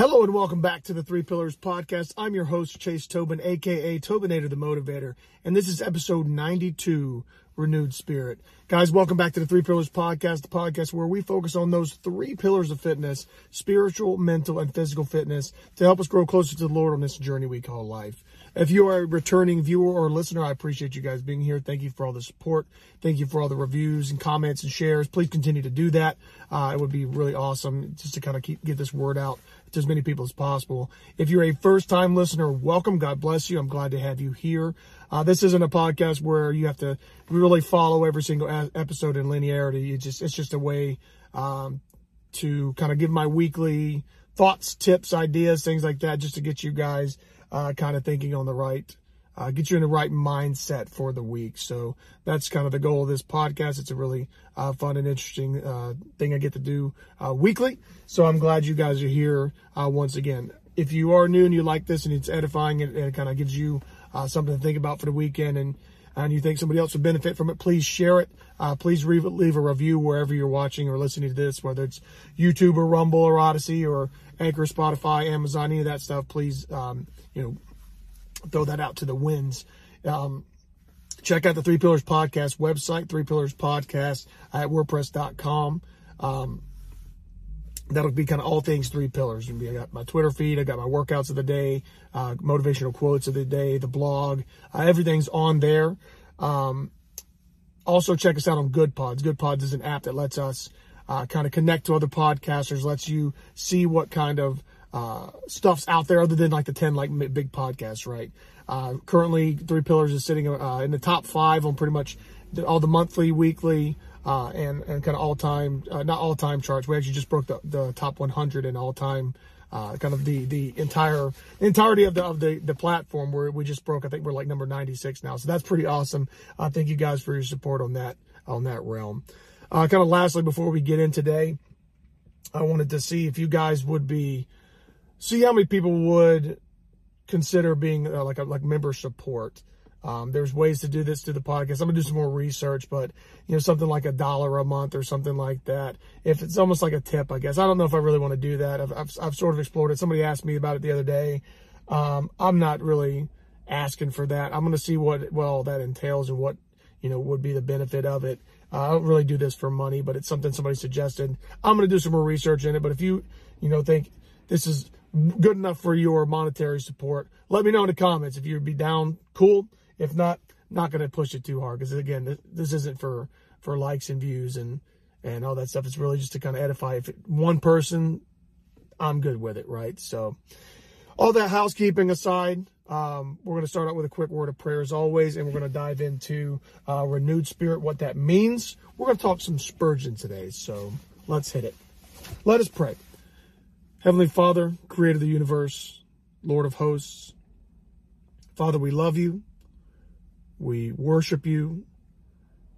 Hello and welcome back to the Three Pillars Podcast. I'm your host, Chase Tobin, aka Tobinator the Motivator, and this is episode 92 Renewed Spirit. Guys, welcome back to the Three Pillars Podcast, the podcast where we focus on those three pillars of fitness spiritual, mental, and physical fitness to help us grow closer to the Lord on this journey we call life. If you are a returning viewer or listener, I appreciate you guys being here. Thank you for all the support. Thank you for all the reviews and comments and shares. Please continue to do that. Uh, it would be really awesome just to kind of keep get this word out to as many people as possible. If you're a first time listener, welcome. God bless you. I'm glad to have you here. Uh, this isn't a podcast where you have to really follow every single a- episode in linearity. It's just, it's just a way, um, to kind of give my weekly thoughts, tips, ideas, things like that, just to get you guys, uh, kind of thinking on the right, uh, get you in the right mindset for the week. So that's kind of the goal of this podcast. It's a really uh, fun and interesting uh, thing I get to do uh, weekly. So I'm glad you guys are here uh, once again. If you are new and you like this and it's edifying and, and it kind of gives you uh, something to think about for the weekend and and you think somebody else would benefit from it, please share it. Uh, please leave, leave a review wherever you're watching or listening to this, whether it's YouTube or Rumble or Odysee or Anchor, Spotify, Amazon, any of that stuff. Please, um, you know, throw that out to the winds. Um, check out the Three Pillars Podcast website, Three Pillars Podcast at WordPress.com. Um, that'll be kind of all things three pillars. I got my Twitter feed, I got my workouts of the day, uh, motivational quotes of the day, the blog, uh, everything's on there. Um, also check us out on Goodpods. Good Pods is an app that lets us uh, kind of connect to other podcasters, lets you see what kind of uh, stuff's out there other than like the 10 like big podcasts, right? Uh, currently, Three Pillars is sitting uh, in the top five on pretty much all the monthly, weekly, uh, and and kind of all time, uh, not all time charts. We actually just broke the, the top 100 in all time, uh, kind of the the entire entirety of the of the the platform. Where we just broke, I think we're like number 96 now. So that's pretty awesome. Uh, thank you guys for your support on that on that realm. Uh, kind of lastly, before we get in today, I wanted to see if you guys would be see how many people would consider being uh, like a like member support. Um, there's ways to do this through the podcast. I'm gonna do some more research, but you know, something like a dollar a month or something like that. If it's almost like a tip, I guess. I don't know if I really want to do that. I've, I've, I've sort of explored it. Somebody asked me about it the other day. Um, I'm not really asking for that. I'm gonna see what well that entails and what you know would be the benefit of it. Uh, I don't really do this for money, but it's something somebody suggested. I'm gonna do some more research in it. But if you you know think this is good enough for your monetary support, let me know in the comments if you'd be down. Cool. If not, not going to push it too hard because again, this isn't for for likes and views and and all that stuff. It's really just to kind of edify. If it, one person, I'm good with it, right? So, all that housekeeping aside, um, we're going to start out with a quick word of prayer as always, and we're going to dive into uh, renewed spirit, what that means. We're going to talk some Spurgeon today, so let's hit it. Let us pray. Heavenly Father, creator of the universe, Lord of hosts, Father, we love you. We worship you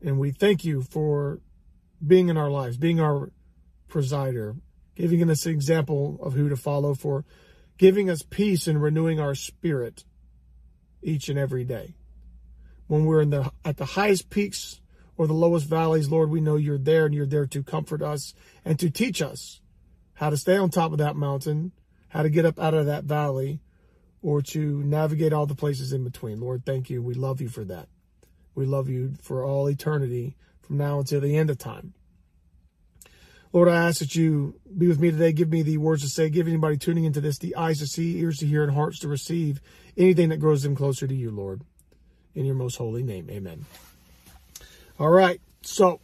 and we thank you for being in our lives, being our presider, giving us an example of who to follow, for giving us peace and renewing our spirit each and every day. When we're in the at the highest peaks or the lowest valleys, Lord, we know you're there and you're there to comfort us and to teach us how to stay on top of that mountain, how to get up out of that valley, or to navigate all the places in between. Lord, thank you. We love you for that. We love you for all eternity from now until the end of time. Lord, I ask that you be with me today. Give me the words to say. Give anybody tuning into this the eyes to see, ears to hear, and hearts to receive anything that grows them closer to you, Lord. In your most holy name, amen. All right, so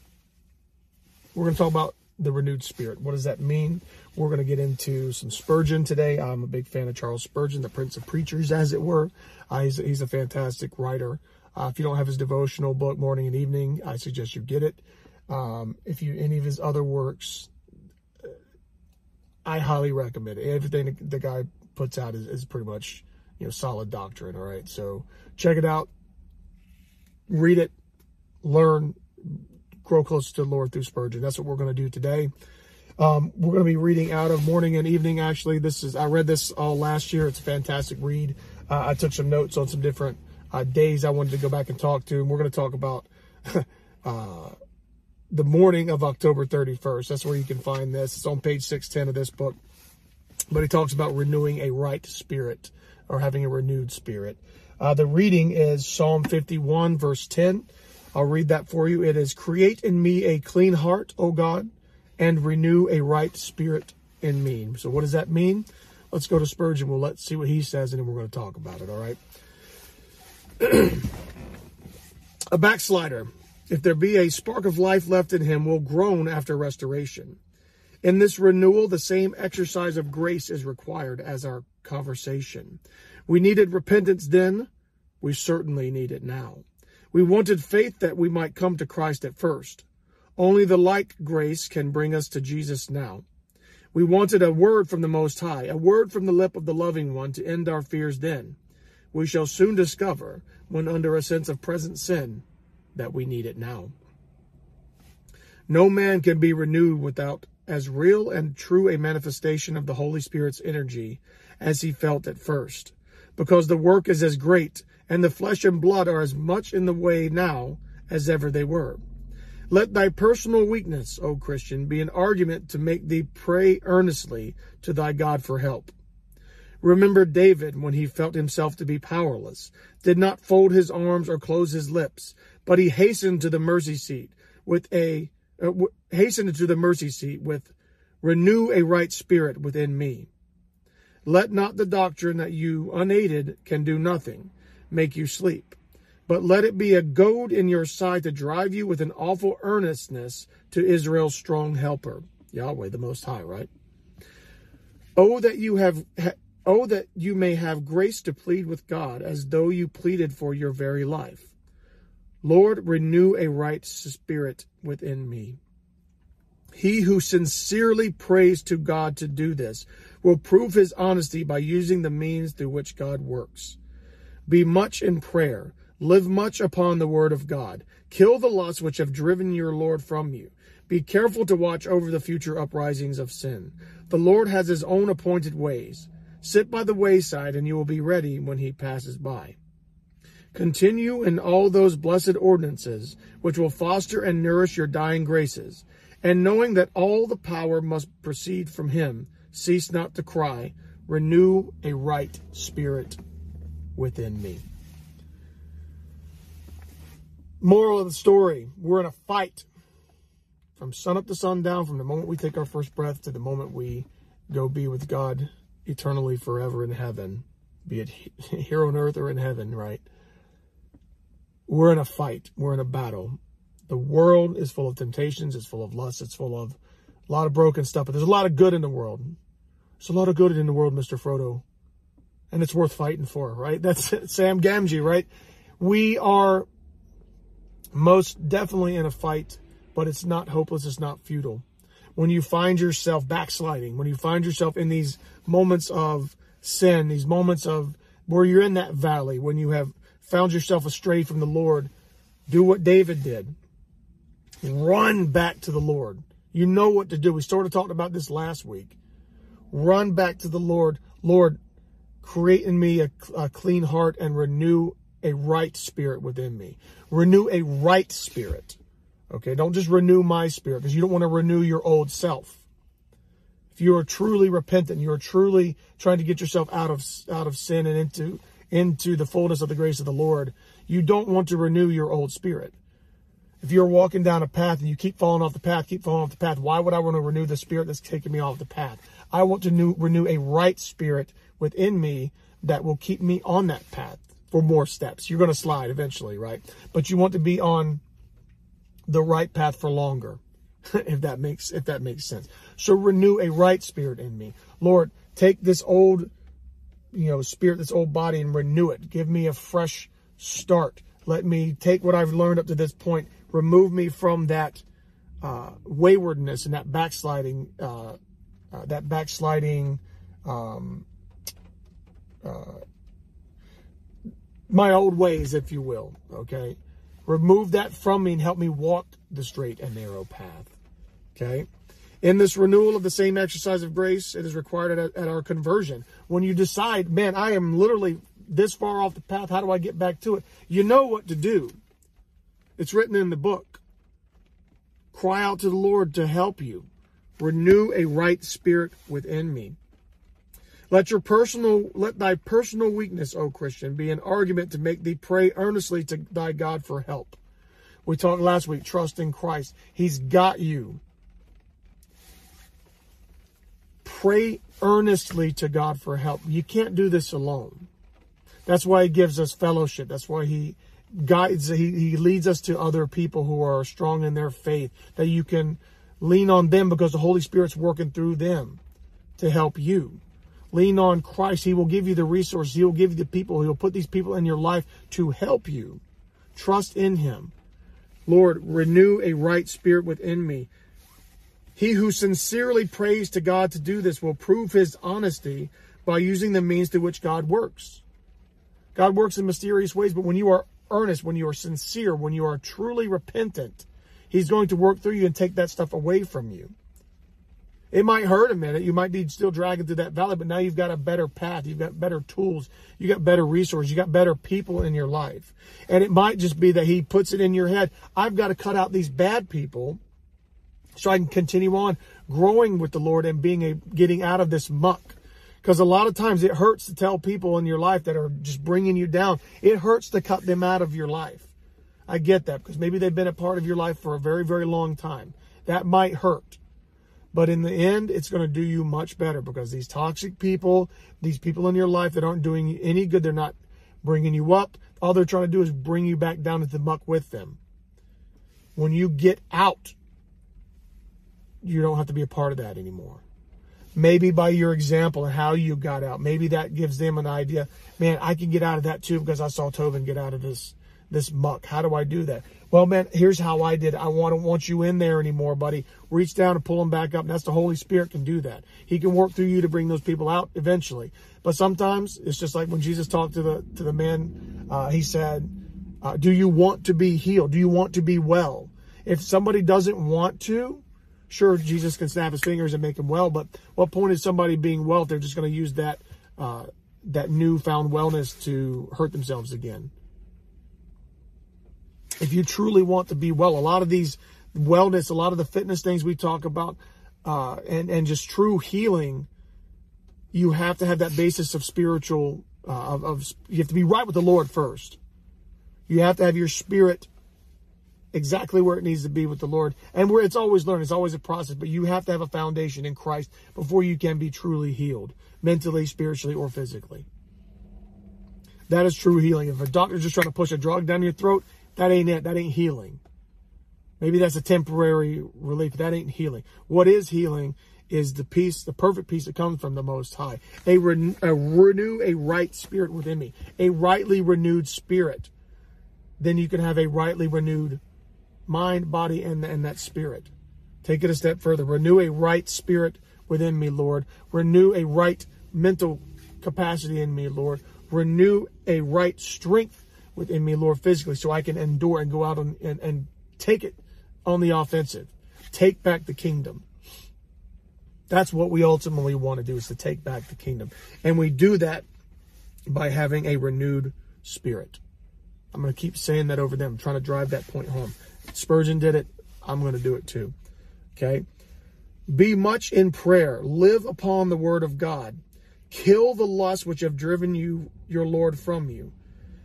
we're going to talk about the renewed spirit. What does that mean? We're going to get into some Spurgeon today. I'm a big fan of Charles Spurgeon, the Prince of Preachers, as it were. Uh, he's, he's, a fantastic writer. Uh, if you don't have his devotional book, Morning and Evening, I suggest you get it. Um, if you any of his other works, I highly recommend it. Everything the guy puts out is, is pretty much you know solid doctrine. All right, so check it out, read it, learn, grow closer to the Lord through Spurgeon. That's what we're going to do today. Um, we're going to be reading out of morning and evening. Actually, this is I read this all last year. It's a fantastic read. Uh, I took some notes on some different uh, days I wanted to go back and talk to, and we're going to talk about uh, the morning of October 31st. That's where you can find this. It's on page 610 of this book. but he talks about renewing a right spirit or having a renewed spirit. Uh, the reading is Psalm 51, verse 10. I'll read that for you. It is Create in me a clean heart, O God, and renew a right spirit in me. So, what does that mean? Let's go to Spurgeon. We'll let's see what he says, and then we're going to talk about it. All right. a backslider, if there be a spark of life left in him, will groan after restoration. In this renewal, the same exercise of grace is required as our conversation. We needed repentance then. We certainly need it now. We wanted faith that we might come to Christ at first. Only the like grace can bring us to Jesus now. We wanted a word from the Most High, a word from the lip of the Loving One to end our fears then. We shall soon discover, when under a sense of present sin, that we need it now. No man can be renewed without as real and true a manifestation of the Holy Spirit's energy as he felt at first, because the work is as great and the flesh and blood are as much in the way now as ever they were. Let thy personal weakness, O Christian, be an argument to make thee pray earnestly to thy God for help. Remember David when he felt himself to be powerless, did not fold his arms or close his lips, but he hastened to the mercy seat with a uh, w- hastened to the mercy seat with renew a right spirit within me. Let not the doctrine that you unaided can do nothing make you sleep, but let it be a goad in your side to drive you with an awful earnestness to Israel's strong helper, Yahweh the Most High, right? Oh, that you have, oh, that you may have grace to plead with God as though you pleaded for your very life. Lord, renew a right spirit within me. He who sincerely prays to God to do this will prove his honesty by using the means through which God works. Be much in prayer. Live much upon the word of God. Kill the lusts which have driven your Lord from you. Be careful to watch over the future uprisings of sin. The Lord has his own appointed ways. Sit by the wayside and you will be ready when he passes by. Continue in all those blessed ordinances which will foster and nourish your dying graces. And knowing that all the power must proceed from him, cease not to cry, renew a right spirit within me. Moral of the story we're in a fight from sunup to sundown, from the moment we take our first breath to the moment we go be with God eternally forever in heaven, be it here on earth or in heaven, right? We're in a fight. We're in a battle. The world is full of temptations. It's full of lust. It's full of a lot of broken stuff. But there's a lot of good in the world. There's a lot of good in the world, Mr. Frodo. And it's worth fighting for, right? That's Sam Gamgee, right? We are most definitely in a fight, but it's not hopeless. It's not futile. When you find yourself backsliding, when you find yourself in these moments of sin, these moments of where you're in that valley, when you have found yourself astray from the Lord, do what David did. Run back to the Lord. You know what to do. We sort of talked about this last week. Run back to the Lord. Lord, create in me a, a clean heart and renew a right spirit within me. Renew a right spirit. Okay, don't just renew my spirit because you don't want to renew your old self. If you are truly repentant, you are truly trying to get yourself out of out of sin and into into the fullness of the grace of the Lord, you don't want to renew your old spirit. If you're walking down a path and you keep falling off the path, keep falling off the path, why would I want to renew the spirit that's taking me off the path? I want to new, renew a right spirit within me that will keep me on that path for more steps. You're going to slide eventually, right? But you want to be on the right path for longer. if that makes if that makes sense. So renew a right spirit in me. Lord, take this old you know, spirit this old body and renew it. Give me a fresh start. Let me take what I've learned up to this point, remove me from that uh, waywardness and that backsliding, uh, uh, that backsliding, um, uh, my old ways, if you will. Okay, remove that from me and help me walk the straight and narrow path. Okay. In this renewal of the same exercise of grace, it is required at, at, our conversion. When you decide, man, I am literally this far off the path, how do I get back to it? You know what to do. It's written in the book. Cry out to the Lord to help you. Renew a right spirit within me. Let your personal, let thy personal weakness, O Christian, be an argument to make thee pray earnestly to thy God for help. We talked last week, trust in Christ. He's got you. Pray earnestly to God for help. You can't do this alone. That's why he gives us fellowship. That's why he guides, he, he leads us to other people who are strong in their faith, that you can lean on them because the Holy Spirit's working through them to help you. Lean on Christ. He will give you the resources. He will give you the people. He will put these people in your life to help you. Trust in Him. Lord, renew a right spirit within me. He who sincerely prays to God to do this will prove his honesty by using the means through which God works. God works in mysterious ways, but when you are earnest, when you are sincere, when you are truly repentant, He's going to work through you and take that stuff away from you. It might hurt a minute. You might be still dragging through that valley, but now you've got a better path. You've got better tools. You got better resources. You got better people in your life. And it might just be that he puts it in your head. I've got to cut out these bad people so I can continue on growing with the Lord and being a, getting out of this muck. Because a lot of times it hurts to tell people in your life that are just bringing you down. It hurts to cut them out of your life. I get that because maybe they've been a part of your life for a very, very long time. That might hurt. But in the end, it's going to do you much better because these toxic people, these people in your life that aren't doing you any good, they're not bringing you up. All they're trying to do is bring you back down into the muck with them. When you get out, you don't have to be a part of that anymore maybe by your example and how you got out, maybe that gives them an idea. Man, I can get out of that too because I saw Tobin get out of this this muck. How do I do that? Well, man, here's how I did. I want to want you in there anymore, buddy. Reach down and pull them back up. And that's the Holy Spirit can do that. He can work through you to bring those people out eventually. But sometimes it's just like when Jesus talked to the to the man. Uh, he said, uh, "Do you want to be healed? Do you want to be well?" If somebody doesn't want to, Sure, Jesus can snap his fingers and make him well, but what point is somebody being well if they're just going to use that uh, that newfound wellness to hurt themselves again? If you truly want to be well, a lot of these wellness, a lot of the fitness things we talk about, uh, and and just true healing, you have to have that basis of spiritual uh, of, of you have to be right with the Lord first. You have to have your spirit exactly where it needs to be with the Lord. And where it's always learned, it's always a process, but you have to have a foundation in Christ before you can be truly healed, mentally, spiritually, or physically. That is true healing. If a doctor's just trying to push a drug down your throat, that ain't it. That ain't healing. Maybe that's a temporary relief. That ain't healing. What is healing is the peace, the perfect peace that comes from the Most High. A, renew, a renew a right spirit within me, a rightly renewed spirit. Then you can have a rightly renewed mind, body, and, and that spirit. Take it a step further. Renew a right spirit within me, Lord. Renew a right mental capacity in me, Lord. Renew a right strength within me, Lord, physically, so I can endure and go out and, and, and take it on the offensive. Take back the kingdom. That's what we ultimately want to do is to take back the kingdom. And we do that by having a renewed spirit. I'm going to keep saying that over them, trying to drive that point home. Spurgeon did it. I'm going to do it too. Okay. Be much in prayer. Live upon the word of God. Kill the lusts which have driven you, your Lord, from you.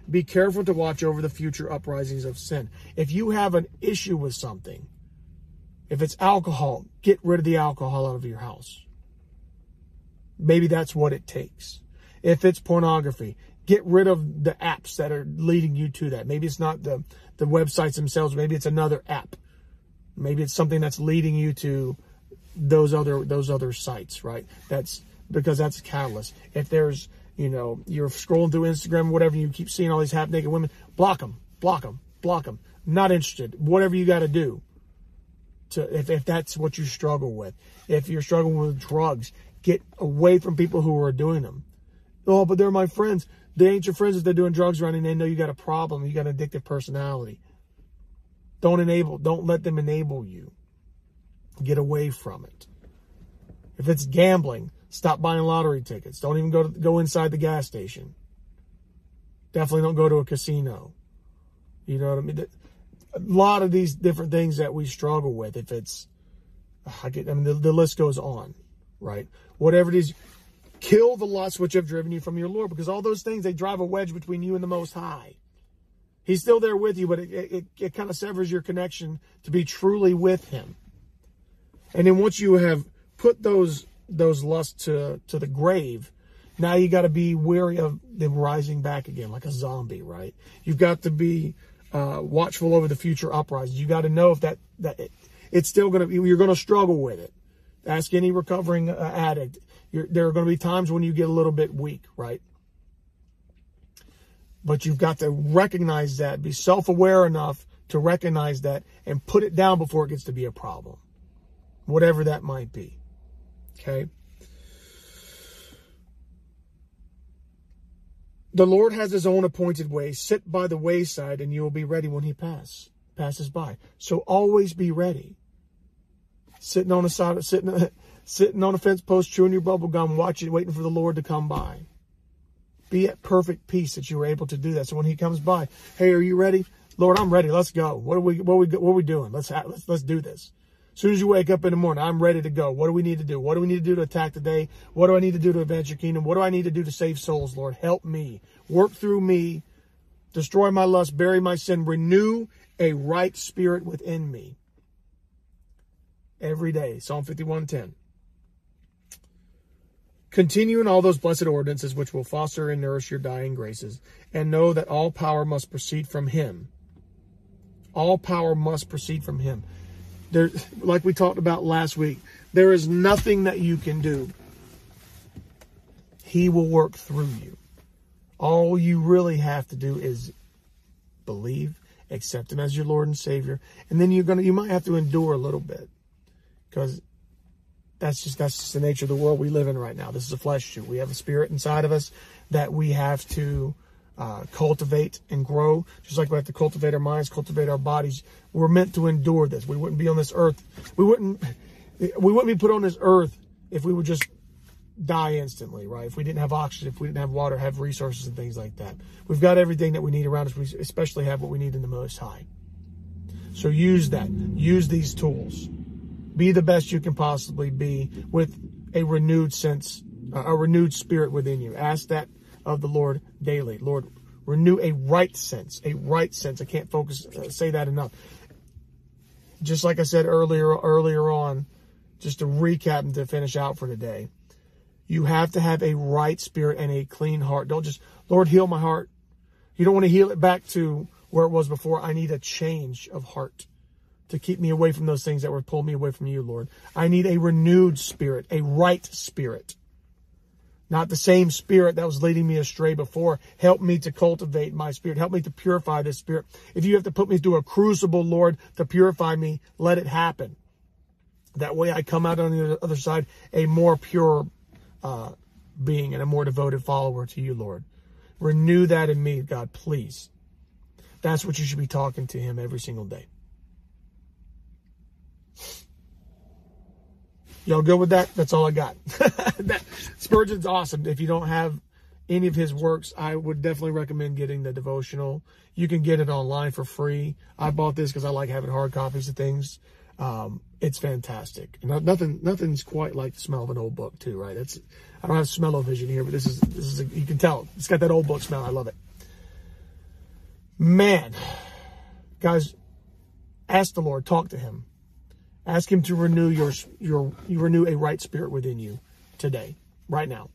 Be careful to watch over the future uprisings of sin. If you have an issue with something, if it's alcohol, get rid of the alcohol out of your house. Maybe that's what it takes. If it's pornography, get rid of the apps that are leading you to that. Maybe it's not the, the websites themselves. Maybe it's another app. Maybe it's something that's leading you to those other, those other sites, right? That's because that's a catalyst. If there's, you know, you're scrolling through Instagram, whatever, you keep seeing all these half naked women, block them, block them, block them. Not interested. Whatever you got to do to, if, if that's what you struggle with. If you're struggling with drugs, get away from people who are doing them. Oh, but they're my friends. They ain't your friends if they're doing drugs running. They know you got a problem. You got an addictive personality. Don't enable, don't let them enable you. Get away from it. If it's gambling, stop buying lottery tickets. Don't even go to, go inside the gas station. Definitely don't go to a casino. You know what I mean? A lot of these different things that we struggle with. If it's, I get, I mean, the, the list goes on, right? Whatever it is, Kill the lusts which have driven you from your Lord, because all those things, they drive a wedge between you and the Most High. He's still there with you, but it, it, it kind of severs your connection to be truly with Him. And then once you have put those those lusts to, to the grave, now you got to be wary of them rising back again like a zombie, right? You've got to be uh, watchful over the future uprisings. You got to know if that that it, it's still going to you're going to struggle with it. Ask any recovering uh, addict. You're, there are going to be times when you get a little bit weak, right? But you've got to recognize that, be self-aware enough to recognize that and put it down before it gets to be a problem. Whatever that might be. Okay? The Lord has his own appointed way. Sit by the wayside and you will be ready when he pass, passes by. So always be ready. Sitting on a side, sitting, sitting on a fence post, chewing your bubble gum, watching, waiting for the Lord to come by. Be at perfect peace that you were able to do that. So when he comes by, hey, are you ready? Lord, I'm ready. Let's go. What are we, what are we, what are we doing? Let's, let's, let's do this. As soon as you wake up in the morning, I'm ready to go. What do we need to do? What do we need to do to attack today? What do I need to do to advance your kingdom? What do I need to do to save souls, Lord? Help me. Work through me. Destroy my lust. Bury my sin. Renew a right spirit within me. Every day. Psalm 51:10. Continue in all those blessed ordinances which will foster and nourish your dying graces, and know that all power must proceed from Him. All power must proceed from Him. There, like we talked about last week, there is nothing that you can do. He will work through you. All you really have to do is believe, accept Him as your Lord and Savior, and then you're gonna, you might have to endure a little bit, because that's just that's just the nature of the world we live in right now. This is a flesh shoot. We have a spirit inside of us that we have to uh, cultivate and grow, just like we have to cultivate our minds, cultivate our bodies. We're meant to endure this. We wouldn't be on this earth. We wouldn't. We wouldn't be put on this earth if we would just die instantly, right? If we didn't have oxygen, if we didn't have water, have resources and things like that. We've got everything that we need around us. We especially have what we need in the Most High. So use that. Use these tools. Be the best you can possibly be with a renewed sense, a renewed spirit within you. Ask that of the Lord daily. Lord, renew a right sense, a right sense. I can't focus, uh, say that enough. Just like I said earlier, earlier on, just to recap and to finish out for today, you have to have a right spirit and a clean heart. Don't just, Lord, heal my heart. You don't want to heal it back to where it was before. I need a change of heart to keep me away from those things that would pull me away from you, Lord. I need a renewed spirit, a right spirit not the same spirit that was leading me astray before. Help me to cultivate my spirit. Help me to purify this spirit. If you have to put me through a crucible, Lord, to purify me, let it happen. That way I come out on the other side a more pure uh, being and a more devoted follower to you, Lord. Renew that in me, God, please. That's what you should be talking to him every single day. Y'all good with that? That's all I got. that, Spurgeon's awesome. If you don't have any of his works, I would definitely recommend getting the devotional. You can get it online for free. I bought this because I like having hard copies of things. Um, it's fantastic. Nothing, nothing's quite like the smell of an old book, too, right? That's I don't have smell-o-vision here, but this is this is a, you can tell it's got that old book smell. I love it. Man, guys, ask the Lord, talk to Him. Ask him to renew your your you renew a right spirit within you today, right now.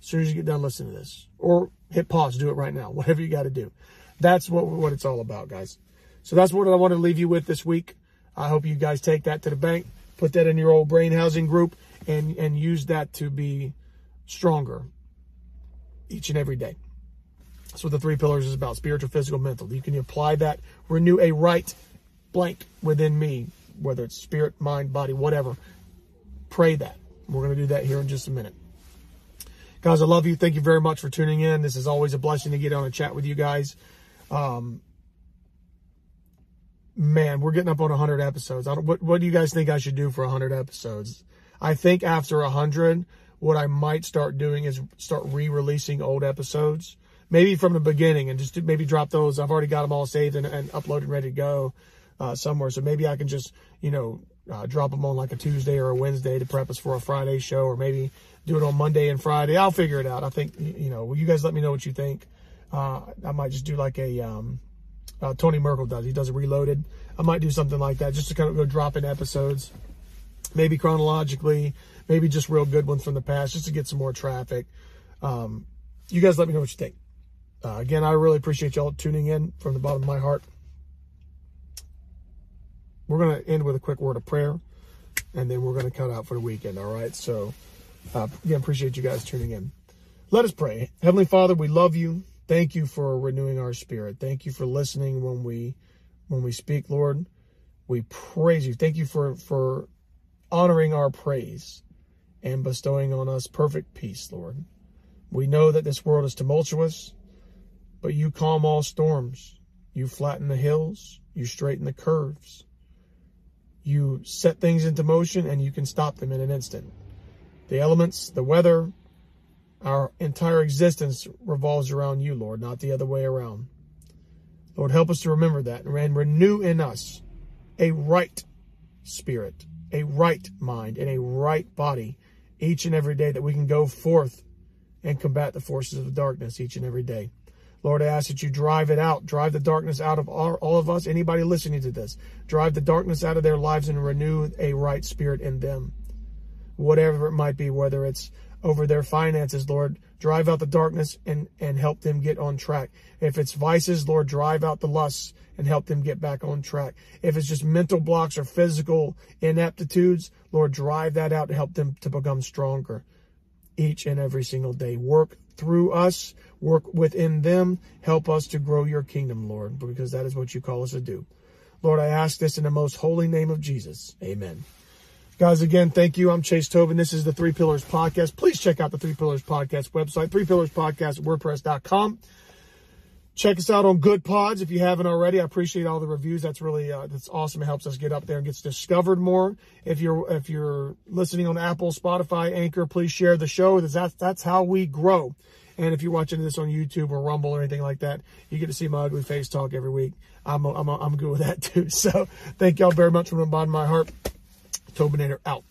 As soon as you get done listening to this, or hit pause, do it right now. Whatever you got to do. That's what what it's all about, guys. So that's what I want to leave you with this week. I hope you guys take that to the bank, put that in your old brain housing group, and and use that to be stronger each and every day. That's what the three pillars is about: spiritual, physical, mental. You can apply that, renew a right blank within me whether it's spirit, mind, body, whatever. Pray that. We're going to do that here in just a minute. Guys, I love you. Thank you very much for tuning in. This is always a blessing to get on a chat with you guys. Um, man, we're getting up on 100 episodes. what, what do you guys think I should do for 100 episodes? I think after 100, what I might start doing is start re-releasing old episodes. Maybe from the beginning and just maybe drop those. I've already got them all saved and, and uploaded and ready to go uh, somewhere. So maybe I can just, you know, uh, drop them on like a Tuesday or a Wednesday to prep us for a Friday show, or maybe do it on Monday and Friday. I'll figure it out. I think you know. Will you guys let me know what you think? Uh, I might just do like a um, uh, Tony Merkle does. He does a reloaded. I might do something like that just to kind of go drop in episodes, maybe chronologically, maybe just real good ones from the past, just to get some more traffic. Um, you guys let me know what you think. Uh, again, I really appreciate y'all tuning in from the bottom of my heart. We're going to end with a quick word of prayer, and then we're going to cut out for the weekend. All right. So, uh, again, appreciate you guys tuning in. Let us pray. Heavenly Father, we love you. Thank you for renewing our spirit. Thank you for listening when we when we speak, Lord. We praise you. Thank you for for honoring our praise and bestowing on us perfect peace, Lord. We know that this world is tumultuous, but you calm all storms. You flatten the hills. You straighten the curves. You set things into motion and you can stop them in an instant. The elements, the weather, our entire existence revolves around you, Lord, not the other way around. Lord, help us to remember that and renew in us a right spirit, a right mind, and a right body each and every day that we can go forth and combat the forces of darkness each and every day. Lord, I ask that you drive it out, drive the darkness out of all, all of us, anybody listening to this. Drive the darkness out of their lives and renew a right spirit in them. Whatever it might be, whether it's over their finances, Lord, drive out the darkness and, and help them get on track. If it's vices, Lord, drive out the lusts and help them get back on track. If it's just mental blocks or physical ineptitudes, Lord, drive that out to help them to become stronger each and every single day. Work through us, work within them. Help us to grow your kingdom, Lord, because that is what you call us to do. Lord, I ask this in the most holy name of Jesus. Amen. Guys, again, thank you. I'm Chase Tobin. This is the Three Pillars Podcast. Please check out the Three Pillars Podcast website, Three Pillars Podcast. Check us out on Goodpods if you haven't already. I appreciate all the reviews. That's really uh, that's awesome. It helps us get up there and gets discovered more. If you're if you're listening on Apple, Spotify, Anchor, please share the show. That's that's how we grow. And if you're watching this on YouTube or Rumble or anything like that, you get to see my ugly face talk every week. I'm I'm I'm good with that too. So thank y'all very much from the bottom of my heart. Tobinator out.